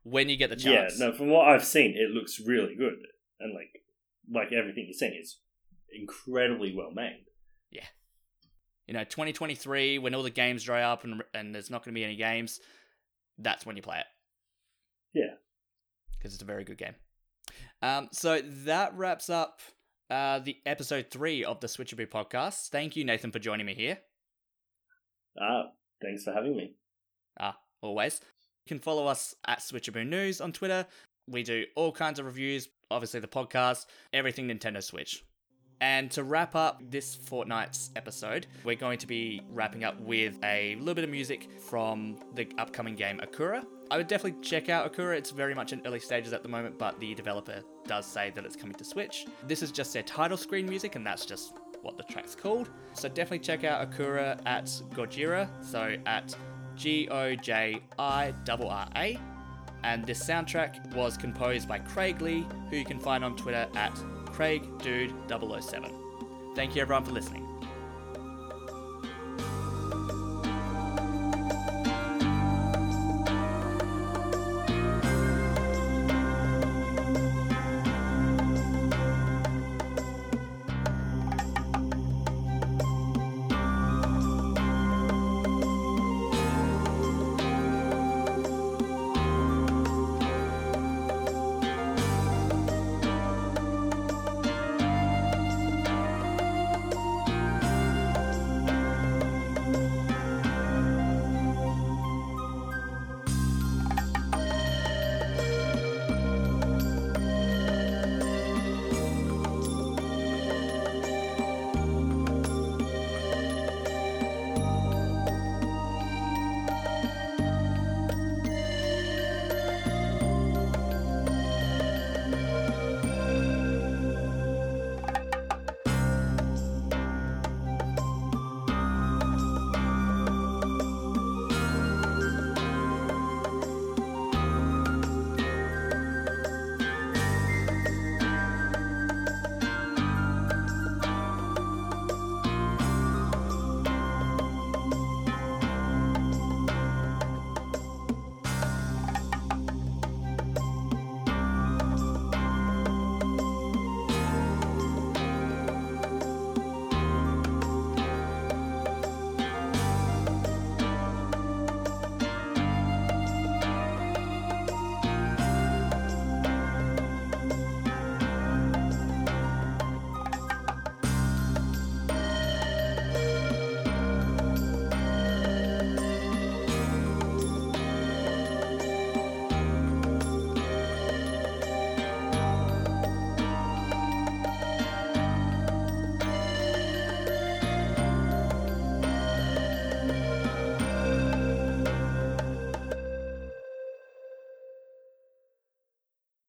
when you get the chance. Yeah, no, from what I've seen, it looks really good, and like like everything you're saying is incredibly well made. Yeah. You know, 2023, when all the games dry up and and there's not going to be any games, that's when you play it. Yeah. because it's a very good game. Um, so that wraps up uh, the episode three of the Switcheroo podcast. Thank you, Nathan, for joining me here. Ah, thanks for having me. Ah, always. You can follow us at Switcheroo News on Twitter. We do all kinds of reviews, obviously the podcast, everything Nintendo Switch. And to wrap up this fortnight's episode, we're going to be wrapping up with a little bit of music from the upcoming game Akura. I would definitely check out Akura. It's very much in early stages at the moment, but the developer does say that it's coming to Switch. This is just their title screen music, and that's just what the track's called. So definitely check out Akura at Gojira, so at G O J I R R A. And this soundtrack was composed by Craig Lee, who you can find on Twitter at CraigDude007. Thank you everyone for listening.